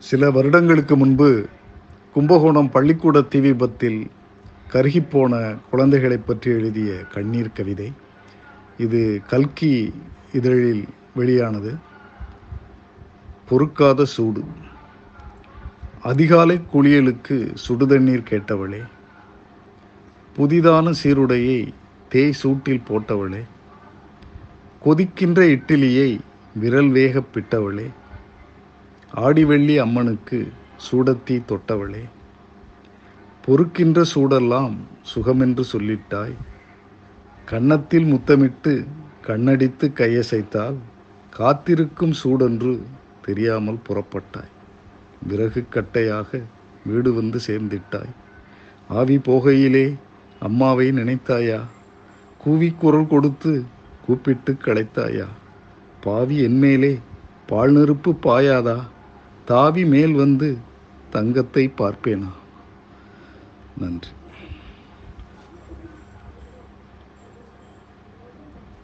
சில வருடங்களுக்கு முன்பு கும்பகோணம் பள்ளிக்கூட தீ விபத்தில் கருகிப்போன குழந்தைகளை பற்றி எழுதிய கண்ணீர் கவிதை. இது கல்கி இதழில் வெளியானது. பொறுக்காத சூடு. அதிகாலை குளியலுக்கு சுடுதண்ணீர் கேட்டவளே. புதிதான சீருடையை தேய் சூட்டில் போட்டவளே. கொதிக்கின்ற இட்டிலியை விரல் வேக பிட்டவளே. ஆடிவெள்ளி அம்மனுக்கு சூடத்தி தொட்டவளே பொறுக்கின்ற சூடெல்லாம் சுகமென்று சொல்லிட்டாய். கன்னத்தில் முத்தமிட்டு கண்ணடித்து கையசைத்தால் காத்திருக்கும் சூடென்று தெரியாமல் புறப்பட்டாய். விறகு கட்டையாக வீடு வந்து சேர்ந்திட்டாய். ஆவி போகையிலே அம்மாவை நினைத்தாயா? கூவி குரல் கொடுத்து கூப்பிட்டு களைத்தாயா? பாவி என்மேலே பால் நெருப்பு பாயாதா? தாவி மேல் வந்து தங்கத்தை பார்ப்பேனா? நன்றி.